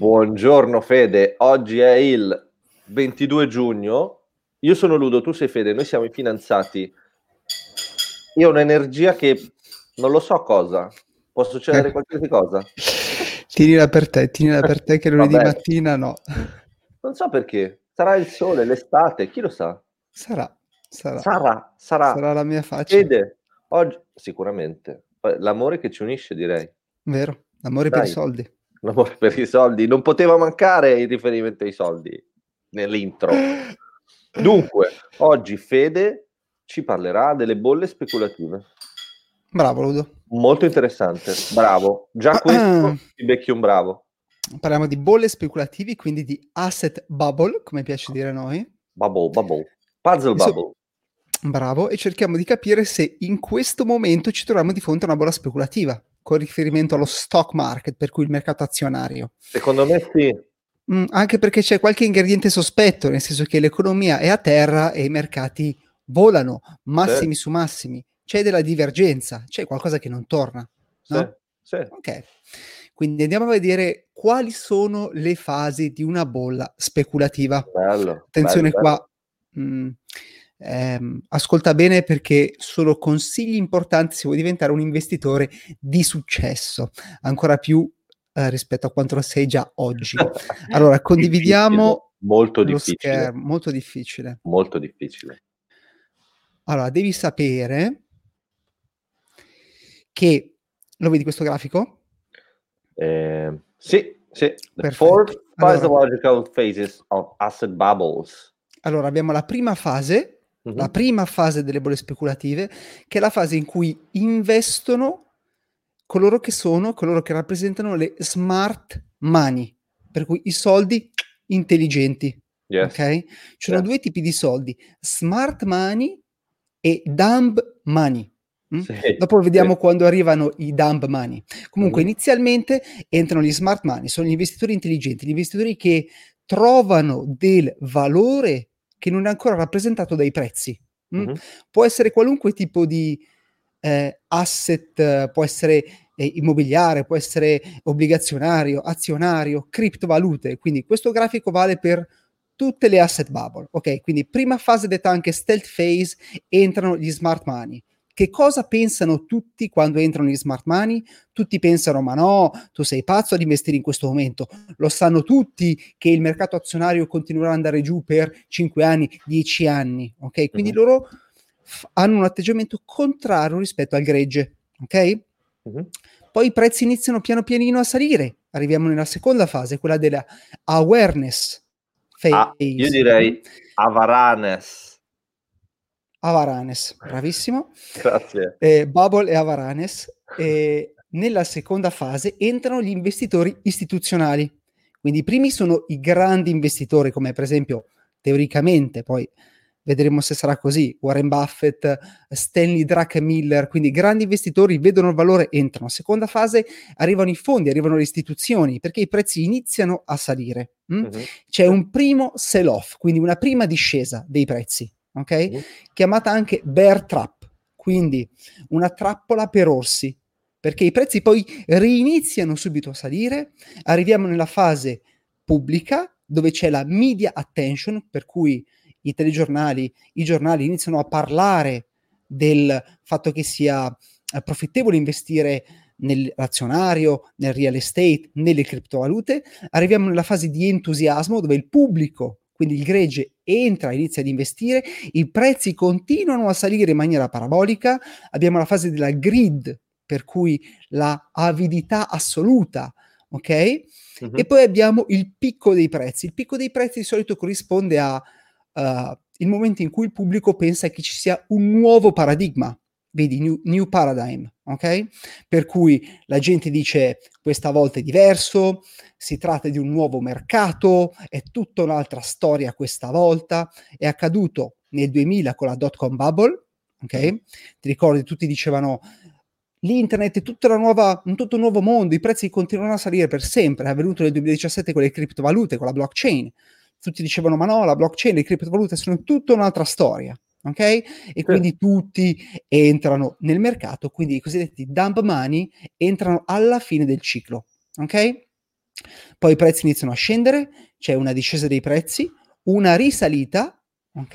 Buongiorno Fede, oggi è il 22 giugno, io sono Ludo, tu sei Fede, noi siamo i fidanzati. Io ho un'energia che non lo so cosa, può succedere qualsiasi cosa. Tienila per te, tienila per te che lunedì Vabbè. mattina no. Non so perché, sarà il sole, l'estate, chi lo sa? Sarà, sarà. Sarà, sarà. Sarà la mia faccia. Fede, oggi, sicuramente. L'amore che ci unisce, direi. Vero, l'amore Dai. per i soldi l'amore per i soldi, non poteva mancare il riferimento ai soldi nell'intro. Dunque, oggi Fede ci parlerà delle bolle speculative. Bravo Ludo. Molto interessante, bravo. Già questo ti becchi un bravo. Parliamo di bolle speculativi, quindi di asset bubble, come piace dire a noi. Bubble, bubble. Puzzle bubble. Bravo, e cerchiamo di capire se in questo momento ci troviamo di fronte a una bolla speculativa con riferimento allo stock market, per cui il mercato azionario? Secondo me sì. Mm, anche perché c'è qualche ingrediente sospetto, nel senso che l'economia è a terra e i mercati volano, massimi sì. su massimi. C'è della divergenza, c'è qualcosa che non torna. No? Sì, sì. Ok. Quindi andiamo a vedere quali sono le fasi di una bolla speculativa. Bello, Attenzione bello, qua. Bello. Mm, ehm, ascolta bene perché sono consigli importanti se vuoi diventare un investitore di successo, ancora più eh, rispetto a quanto lo sei già oggi. Allora, condividiamo molto difficile. Schermo, molto difficile. Molto difficile. Allora, devi sapere che lo vedi questo grafico? Eh, sì, sì. The four physiological allora, phases of asset bubbles. Allora, abbiamo la prima fase uh-huh. la prima fase delle bolle speculative, che è la fase in cui investono coloro che sono, coloro che rappresentano le smart money, per cui i soldi intelligenti. Yes. Ok? Ci sono yes. due tipi di soldi, smart money e dumb money. Mm? Sì, Dopo vediamo sì. quando arrivano i dumb money. Comunque, mm. inizialmente entrano gli smart money, sono gli investitori intelligenti, gli investitori che trovano del valore che non è ancora rappresentato dai prezzi. Mm? Uh-huh. Può essere qualunque tipo di eh, asset, può essere eh, immobiliare, può essere obbligazionario, azionario, criptovalute. Quindi questo grafico vale per tutte le asset bubble. Ok, quindi prima fase detta anche stealth phase entrano gli smart money. Che cosa pensano tutti quando entrano in smart money? Tutti pensano, ma no, tu sei pazzo ad investire in questo momento. Lo sanno tutti che il mercato azionario continuerà ad andare giù per 5 anni, 10 anni. Ok? Quindi uh-huh. loro f- hanno un atteggiamento contrario rispetto al gregge. Ok? Uh-huh. Poi i prezzi iniziano piano pianino a salire. Arriviamo nella seconda fase, quella della awareness phase. Ah, io direi avaranes. Avaranes, bravissimo. Grazie. Eh, Bubble e Avaranes. E nella seconda fase entrano gli investitori istituzionali. Quindi i primi sono i grandi investitori, come per esempio teoricamente, poi vedremo se sarà così, Warren Buffett, Stanley Druckenmiller, quindi grandi investitori vedono il valore, entrano. Seconda fase arrivano i fondi, arrivano le istituzioni, perché i prezzi iniziano a salire. Mm? Uh-huh. C'è un primo sell-off, quindi una prima discesa dei prezzi ok? Mm. Chiamata anche bear trap, quindi una trappola per orsi, perché i prezzi poi riniziano subito a salire, arriviamo nella fase pubblica dove c'è la media attention, per cui i telegiornali, i giornali iniziano a parlare del fatto che sia eh, profittevole investire nell'azionario, nel real estate, nelle criptovalute, arriviamo nella fase di entusiasmo dove il pubblico quindi il gregge entra, inizia ad investire, i prezzi continuano a salire in maniera parabolica, abbiamo la fase della grid, per cui la avidità assoluta, ok? Uh-huh. E poi abbiamo il picco dei prezzi. Il picco dei prezzi di solito corrisponde a uh, il momento in cui il pubblico pensa che ci sia un nuovo paradigma, vedi, new, new paradigm, ok? Per cui la gente dice questa volta è diverso, si tratta di un nuovo mercato, è tutta un'altra storia questa volta, è accaduto nel 2000 con la dot com bubble, ok? Ti ricordi, tutti dicevano l'internet è tutta nuova, un tutto nuovo mondo, i prezzi continuano a salire per sempre, è avvenuto nel 2017 con le criptovalute, con la blockchain. Tutti dicevano ma no, la blockchain, le criptovalute sono tutta un'altra storia ok? E sì. quindi tutti entrano nel mercato, quindi i cosiddetti dump money entrano alla fine del ciclo, ok? poi i prezzi iniziano a scendere, c'è una discesa dei prezzi, una risalita, ok?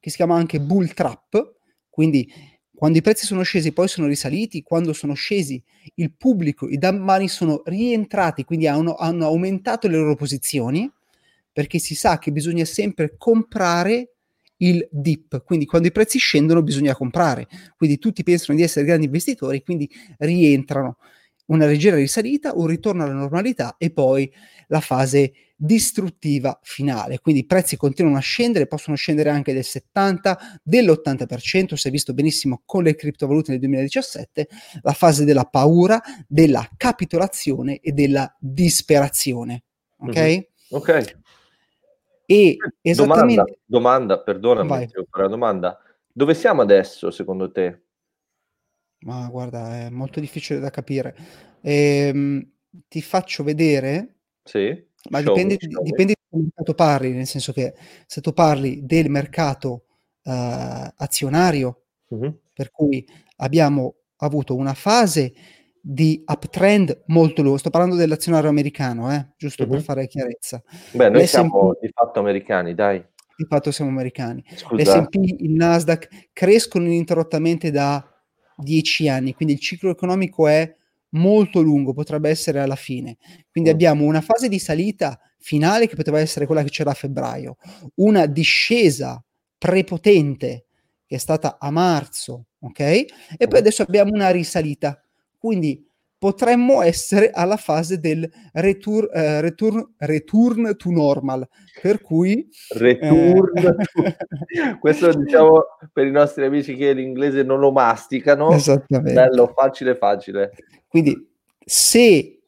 Che si chiama anche bull trap, quindi quando i prezzi sono scesi poi sono risaliti, quando sono scesi il pubblico, i dump money sono rientrati, quindi hanno, hanno aumentato le loro posizioni, perché si sa che bisogna sempre comprare il dip, quindi quando i prezzi scendono bisogna comprare, quindi tutti pensano di essere grandi investitori, quindi rientrano una leggera risalita, un ritorno alla normalità e poi la fase distruttiva finale. Quindi i prezzi continuano a scendere, possono scendere anche del 70, dell'80%, si è visto benissimo con le criptovalute nel 2017, la fase della paura, della capitolazione e della disperazione. Ok? Mm-hmm. Ok. E esattamente... Domanda, domanda perdonami, una domanda. Dove siamo adesso, secondo te? Ma guarda, è molto difficile da capire. Ehm, ti faccio vedere Sì, ma show dipende, show dipende da che mercato parli, nel senso che se tu parli del mercato uh, azionario, mm-hmm. per cui abbiamo avuto una fase di uptrend molto lungo, sto parlando dell'azionario americano, eh, giusto mm-hmm. per fare chiarezza. Beh, noi siamo di fatto americani, dai. Di fatto siamo americani. Scusa. L'S&P, il Nasdaq crescono ininterrottamente da dieci anni, quindi il ciclo economico è molto lungo, potrebbe essere alla fine. Quindi mm. abbiamo una fase di salita finale che poteva essere quella che c'era a febbraio, una discesa prepotente che è stata a marzo, ok? E poi mm. adesso abbiamo una risalita. Quindi potremmo essere alla fase del return, uh, return, return to normal, per cui... Return eh... to... Questo diciamo per i nostri amici che l'inglese non lo masticano. Esattamente. Bello, facile, facile. Quindi se,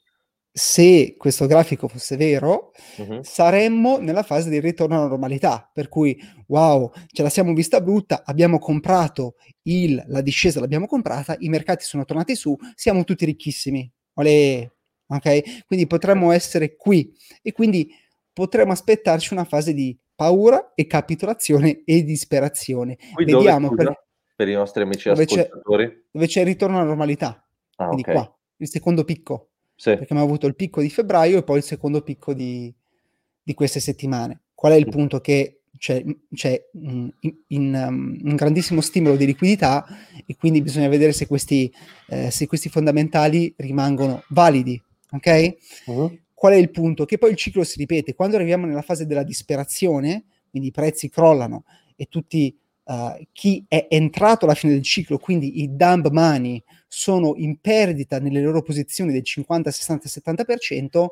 se questo grafico fosse vero, uh-huh. saremmo nella fase di ritorno alla normalità, per cui wow, ce la siamo vista brutta, abbiamo comprato il, la discesa, l'abbiamo comprata, i mercati sono tornati su, siamo tutti ricchissimi. Olè, ok? Quindi potremmo essere qui e quindi potremmo aspettarci una fase di paura e capitolazione e disperazione. Qui Vediamo per, per, i nostri amici dove ascoltatori. C'è, dove c'è il ritorno alla normalità. Ah, quindi okay. qua il secondo picco, sì. perché abbiamo avuto il picco di febbraio e poi il secondo picco di, di queste settimane. Qual è il punto? Che c'è, c'è in, in, um, un grandissimo stimolo di liquidità e quindi bisogna vedere se questi, eh, se questi fondamentali rimangono validi. Ok? Uh-huh. Qual è il punto? Che poi il ciclo si ripete. Quando arriviamo nella fase della disperazione, quindi i prezzi crollano e tutti uh, chi è entrato alla fine del ciclo, quindi i dump money, sono in perdita nelle loro posizioni del 50, 60, 70%,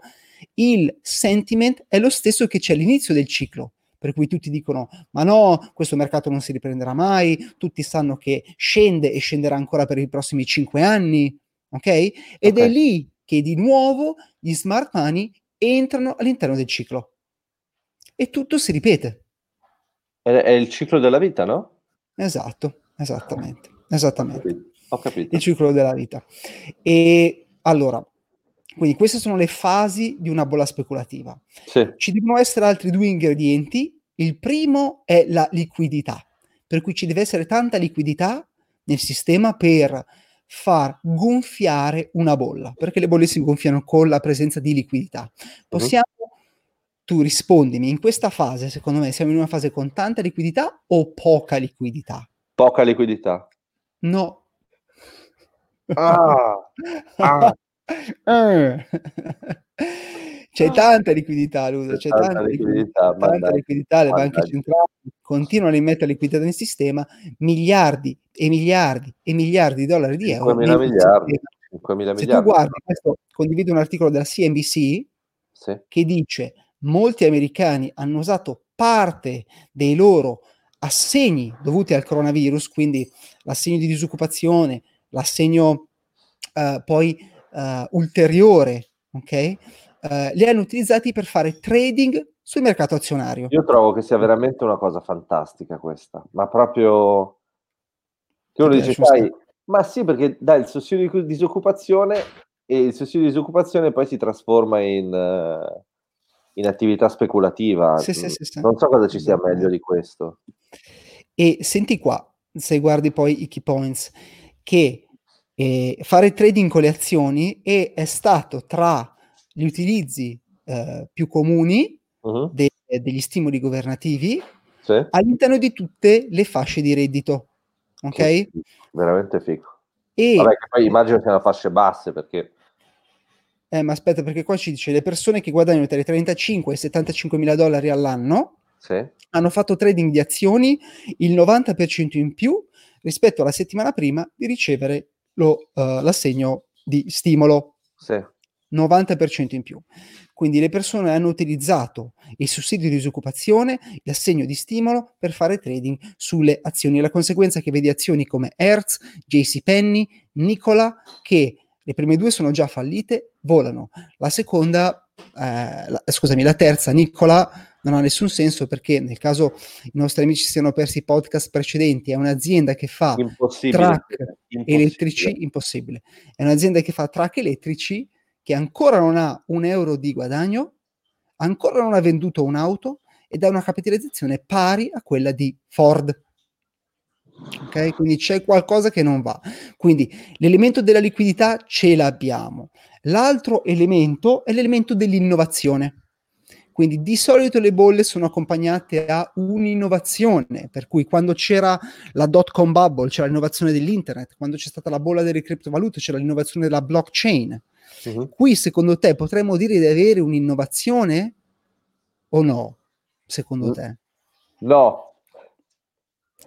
il sentiment è lo stesso che c'è all'inizio del ciclo. Per cui tutti dicono: Ma no, questo mercato non si riprenderà mai. Tutti sanno che scende e scenderà ancora per i prossimi 5 anni. Ok? Ed okay. è lì che di nuovo gli smart money entrano all'interno del ciclo. E tutto si ripete. È, è il ciclo della vita, no? Esatto, esattamente. Esattamente. Ho capito. Il ciclo della vita. E allora, quindi queste sono le fasi di una bolla speculativa. Sì. Ci devono essere altri due ingredienti. Il primo è la liquidità, per cui ci deve essere tanta liquidità nel sistema per far gonfiare una bolla, perché le bolle si gonfiano con la presenza di liquidità. Possiamo, uh-huh. Tu rispondimi, in questa fase, secondo me, siamo in una fase con tanta liquidità o poca liquidità? Poca liquidità. No, Ah, ah. c'è tanta liquidità, Ludo, c'è, tanta, tanta liquidità, liquidità, tanta liquidità le banche centrali continuano a immettere liquidità nel sistema, miliardi e miliardi e miliardi di dollari di euro. 5.000 miliardi. 5.000 miliardi. Se tu guardi, questo, condivido un articolo della CNBC sì. che dice molti americani hanno usato parte dei loro assegni dovuti al coronavirus, quindi l'assegno di disoccupazione, l'assegno uh, poi uh, ulteriore, ok? Uh, li hanno utilizzati per fare trading sul mercato azionario. Io trovo che sia veramente una cosa fantastica questa, ma proprio che uno dice, sai, ma sì, perché dai il sussidio di disoccupazione e il sussidio di disoccupazione poi si trasforma in, uh, in attività speculativa. Sì, sì, sì, non so cosa ci sia meglio di questo. E senti qua, se guardi poi i key points, che eh, fare trading con le azioni è, è stato tra gli utilizzi eh, più comuni Mhm. de- degli stimoli governativi all'interno di tutte le fasce di reddito. Ok? Veramente figo. E Vabbè, che poi immagino siano fasce basse perché Eh, ma aspetta, perché qua ci dice le persone che guadagnano tra i 35 e i 75 mila dollari all'anno sì. hanno fatto trading di azioni il 90% in più rispetto alla settimana prima di ricevere lo, eh, l'assegno di stimolo, Sì. 90% in più. Quindi le persone hanno utilizzato il sussidio di disoccupazione, l'assegno di stimolo per fare trading sulle azioni. La conseguenza è che vedi azioni come Hertz, JCPenney, Nicola, che le prime due sono già fallite, volano. La seconda, eh, la- scusami, la terza, Nicola, non ha nessun senso perché nel caso i nostri amici si siano persi i podcast precedenti, è un'azienda che fa Impossibile. track Impossibile. elettrici, impossibile. È un'azienda che fa track elettrici che ancora non ha un euro di guadagno, ancora non ha venduto un'auto ed ha una capitalizzazione pari a quella di Ford. Ok, quindi c'è qualcosa che non va. Quindi l'elemento della liquidità ce l'abbiamo. L'altro elemento è l'elemento dell'innovazione. Quindi di solito le bolle sono accompagnate a un'innovazione, per cui quando c'era la dot com bubble, c'era l'innovazione dell'internet, quando c'è stata la bolla delle criptovalute, c'era l'innovazione della blockchain. Mhm. Qui secondo te potremmo dire di avere un'innovazione o no? Secondo Mm. te? No,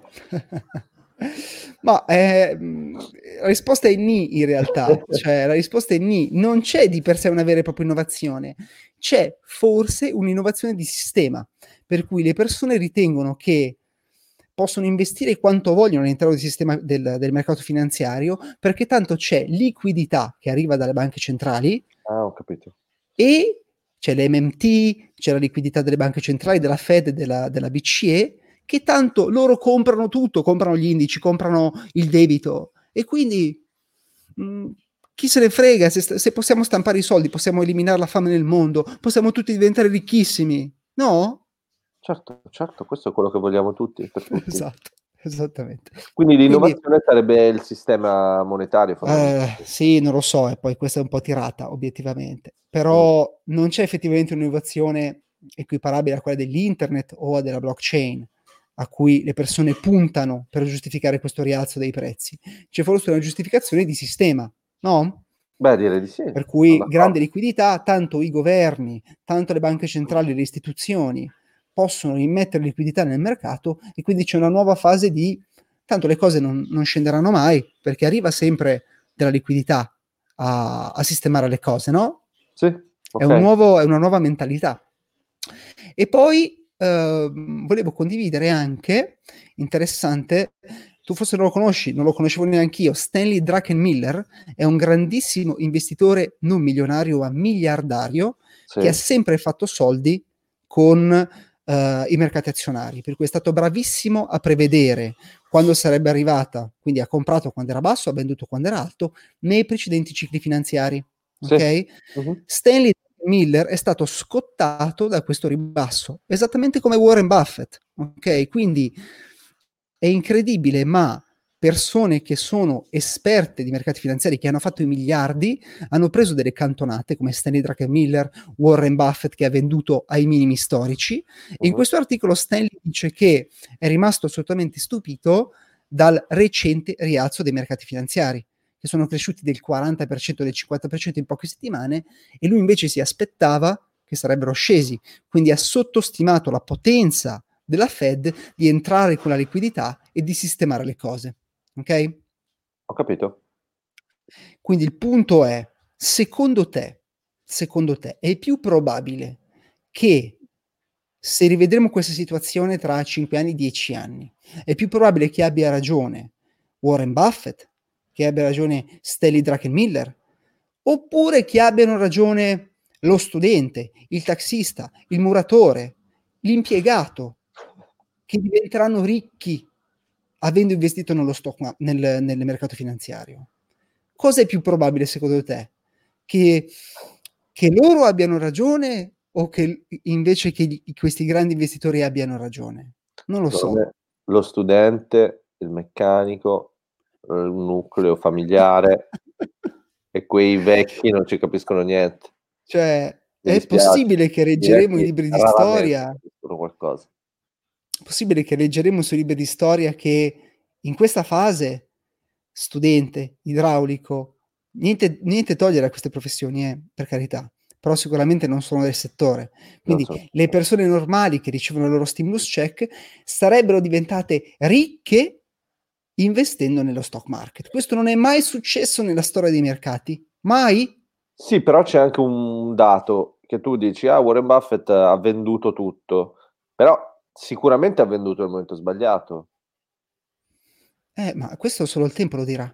Ma eh, la risposta è ni in realtà, cioè la risposta è ni, non c'è di per sé una vera e propria innovazione, c'è forse un'innovazione di sistema, per cui le persone ritengono che possono investire quanto vogliono all'interno del sistema del, del mercato finanziario perché tanto c'è liquidità che arriva dalle banche centrali ah, ho capito. e c'è l'MMT, c'è la liquidità delle banche centrali, della Fed della, della BCE, che tanto loro comprano tutto, comprano gli indici, comprano il debito e quindi mh, chi se ne frega, se, se possiamo stampare i soldi, possiamo eliminare la fame nel mondo, possiamo tutti diventare ricchissimi, no? Certo, certo, questo è quello che vogliamo tutti. tutti. Esatto, esattamente. Quindi l'innovazione sarebbe il sistema monetario. Eh, sì, non lo so, e poi questa è un po' tirata, obiettivamente. Però non c'è effettivamente un'innovazione equiparabile a quella dell'internet o a della blockchain, a cui le persone puntano per giustificare questo rialzo dei prezzi. C'è forse una giustificazione di sistema, no? Beh, direi di sì. Per cui d'accordo. grande liquidità, tanto i governi, tanto le banche centrali e le istituzioni possono immettere liquidità nel mercato e quindi c'è una nuova fase di tanto le cose non, non scenderanno mai perché arriva sempre della liquidità a, a sistemare le cose, no? Sì, È, ok. un nuovo- è una nuova mentalità. E poi ehm, volevo condividere anche, interessante, tu forse non lo conosci, non lo conoscevo neanche io, Stanley Druckenmiller è un grandissimo investitore non milionario ma miliardario Sì. che ha sempre fatto soldi con eh, i mercati azionari, per cui è stato bravissimo a prevedere quando sarebbe arrivata, quindi ha comprato quando era basso, ha venduto quando era alto, nei precedenti cicli finanziari. Sì. Ok? Mhm. Stanley Miller è stato scottato da questo ribasso, esattamente come Warren Buffett. Ok? Quindi è incredibile, ma persone che sono esperte di mercati finanziari, che hanno fatto i miliardi, hanno preso delle cantonate come Stanley Druckenmiller, Warren Buffett che ha venduto ai minimi storici. E in Mhm. questo articolo Stanley dice che è rimasto assolutamente stupito dal recente rialzo dei mercati finanziari, che sono cresciuti del 40% del 50% in poche settimane, e lui invece si aspettava che sarebbero scesi. Quindi ha sottostimato la potenza della Fed di entrare con la liquidità e di sistemare le cose. Ok? Ho capito. Quindi il punto è, secondo te, secondo te, è più probabile che se rivedremo questa situazione tra 5 anni, 10 anni, è più probabile che abbia ragione Warren Buffett, che abbia ragione Stanley Druckenmiller, oppure che abbiano ragione lo studente, il taxista, il muratore, l'impiegato, che diventeranno ricchi avendo investito nello stock, nel, nel mercato finanziario. Cosa è più probabile secondo te? Che, che loro abbiano ragione o che invece che gli- questi grandi investitori abbiano ragione? Non lo so. Lo studente, il meccanico, il nucleo familiare e quei vecchi non ci capiscono niente. Cioè, è possibile che leggeremo i libri di storia? Qualcosa. È possibile che leggeremo sui libri di storia che in questa fase studente, idraulico, niente, niente togliere a queste professioni, eh, per carità, però sicuramente non sono del settore. Quindi so. le persone normali che ricevono il loro stimulus check sarebbero diventate ricche investendo nello stock market. Questo non è mai successo nella storia dei mercati, mai. Sì, però c'è anche un dato che tu dici, ah, Warren Buffett ha venduto tutto, però sicuramente ha venduto nel momento sbagliato. Eh, ma questo solo il tempo lo dirà.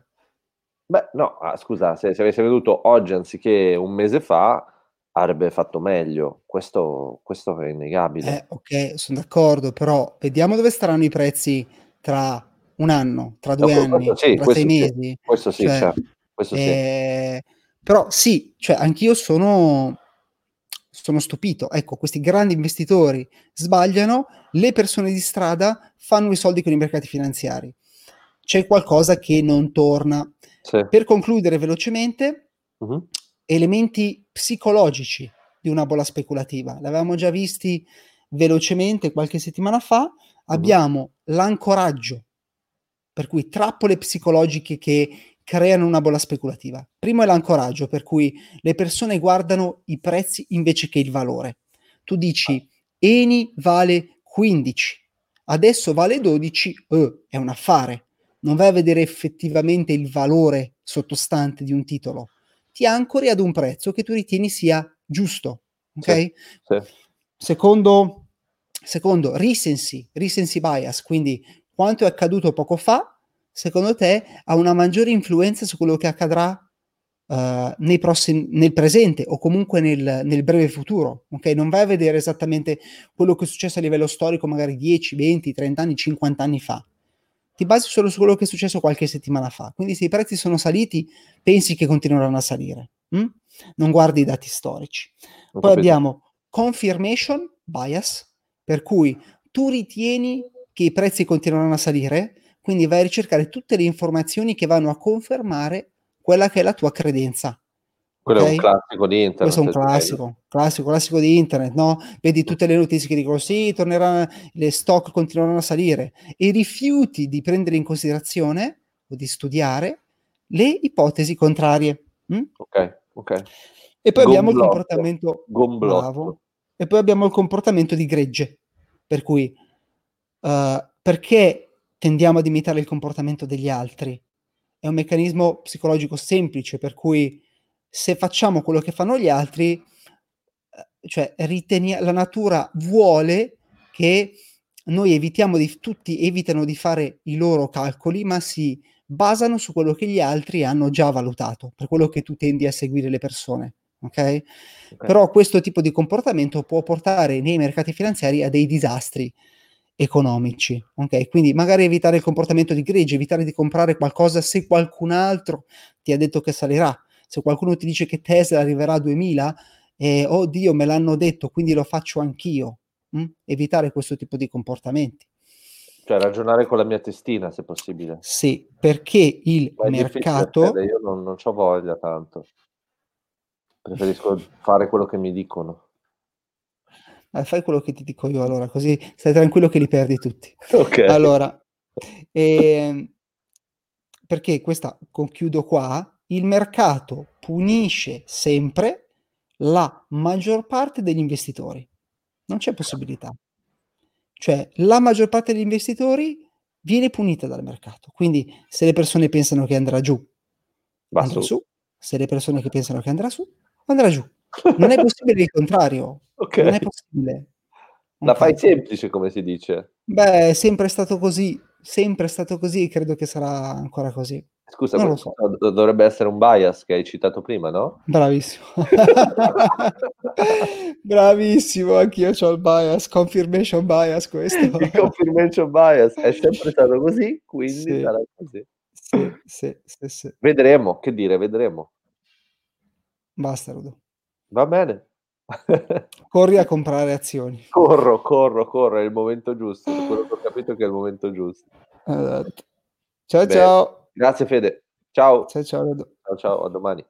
Beh, no, ah, scusa, se, se avesse veduto oggi anziché un mese fa, avrebbe fatto meglio. Questo, questo è innegabile. Eh, ok, sono d'accordo, però vediamo dove staranno i prezzi tra un anno, tra due no, anni, sì, tra sei sì, mesi. Questo sì, cioè, certo. questo eh, sì. Però sì, cioè, anch'io sono, sono stupito. Ecco, questi grandi investitori sbagliano, le persone di strada fanno i soldi con i mercati finanziari. C'è qualcosa che non torna. Sì. Per concludere velocemente, uh-huh. elementi psicologici di una bolla speculativa. L'avevamo già visti velocemente qualche settimana fa. Uh-huh. Abbiamo l'ancoraggio, per cui trappole psicologiche che creano una bolla speculativa. Primo è l'ancoraggio, per cui le persone guardano i prezzi invece che il valore. Tu dici Eni vale 15, adesso vale 12, eh, è un affare. Non vai a vedere effettivamente il valore sottostante di un titolo. Ti ancori ad un prezzo che tu ritieni sia giusto. Ok? Sì, sì. Secondo, secondo recency, recency bias, quindi quanto è accaduto poco fa secondo te ha una maggiore influenza su quello che accadrà uh, nei prossimi, nel presente o comunque nel, nel, breve futuro? Ok, non vai a vedere esattamente quello che è successo a livello storico, magari 10, 20, 30 anni, 50 anni fa. Ti basi solo su quello che è successo qualche settimana fa. Quindi se i prezzi sono saliti, pensi che continueranno a salire. Hm? Non guardi i dati storici. Ho Poi capito. abbiamo confirmation bias, per cui tu ritieni che i prezzi continueranno a salire, quindi vai a ricercare tutte le informazioni che vanno a confermare quella che è la tua credenza. Quello okay? è un classico di internet. Questo è un classico, classico, classico di internet, no? Vedi tutte le notizie che dicono sì, torneranno, le stock continueranno a salire e rifiuti di prendere in considerazione o di studiare le ipotesi contrarie. Mm? Ok, ok. E poi abbiamo il comportamento bravo, e poi abbiamo il comportamento di gregge, per cui uh, perché tendiamo ad imitare il comportamento degli altri. È un meccanismo psicologico semplice, per cui se facciamo quello che fanno gli altri, eh, cioè ritenia- la natura vuole che noi evitiamo di, tutti evitano di fare i loro calcoli, ma si basano su quello che gli altri hanno già valutato, per quello che tu tendi a seguire le persone. Okay? ok? Però questo tipo di comportamento può portare nei mercati finanziari a dei disastri economici. Ok, quindi magari evitare il comportamento di gregge, evitare di comprare qualcosa se qualcun altro ti ha detto che salirà. Se qualcuno ti dice che Tesla arriverà a 2000, eh, oh Dio, me l'hanno detto, quindi lo faccio anch'io. Mm? Evitare questo tipo di comportamenti. Cioè ragionare con la mia testina, se possibile. Sì, perché il mercato... Io non, non ho voglia tanto. Preferisco fare quello che mi dicono eh, fai quello che ti dico io allora, così stai tranquillo che li perdi tutti. Ok. Allora, eh, perché questa conchiudo qua, il mercato punisce sempre la maggior parte degli investitori. Non c'è possibilità. Cioè, la maggior parte degli investitori viene punita dal mercato. Quindi, se le persone pensano che andrà giù, Va andrà su. su. Se le persone che pensano che andrà su, andrà giù. Non è possibile il contrario. Okay. Non è possibile. La okay. fai semplice, come si dice. Beh, è sempre stato così, sempre stato così e credo che sarà ancora così. Scusa, non lo so. dovrebbe essere un bias che hai citato prima, no? Bravissimo. Bravissimo, anch'io ho il bias, confirmation bias questo. Il confirmation bias è sempre stato così, quindi sì. sarà così. Sì, sì, sì, sì. Vedremo, che dire, vedremo. Basta, Rudo. Va bene. Corri a comprare azioni. Corro, corro, corro, è il momento giusto. Quello che ho capito che è il momento giusto. Esatto. Ciao, Bene. ciao. Grazie Fede. Ciao. Ciao, ciao. Ciao, ciao, a domani.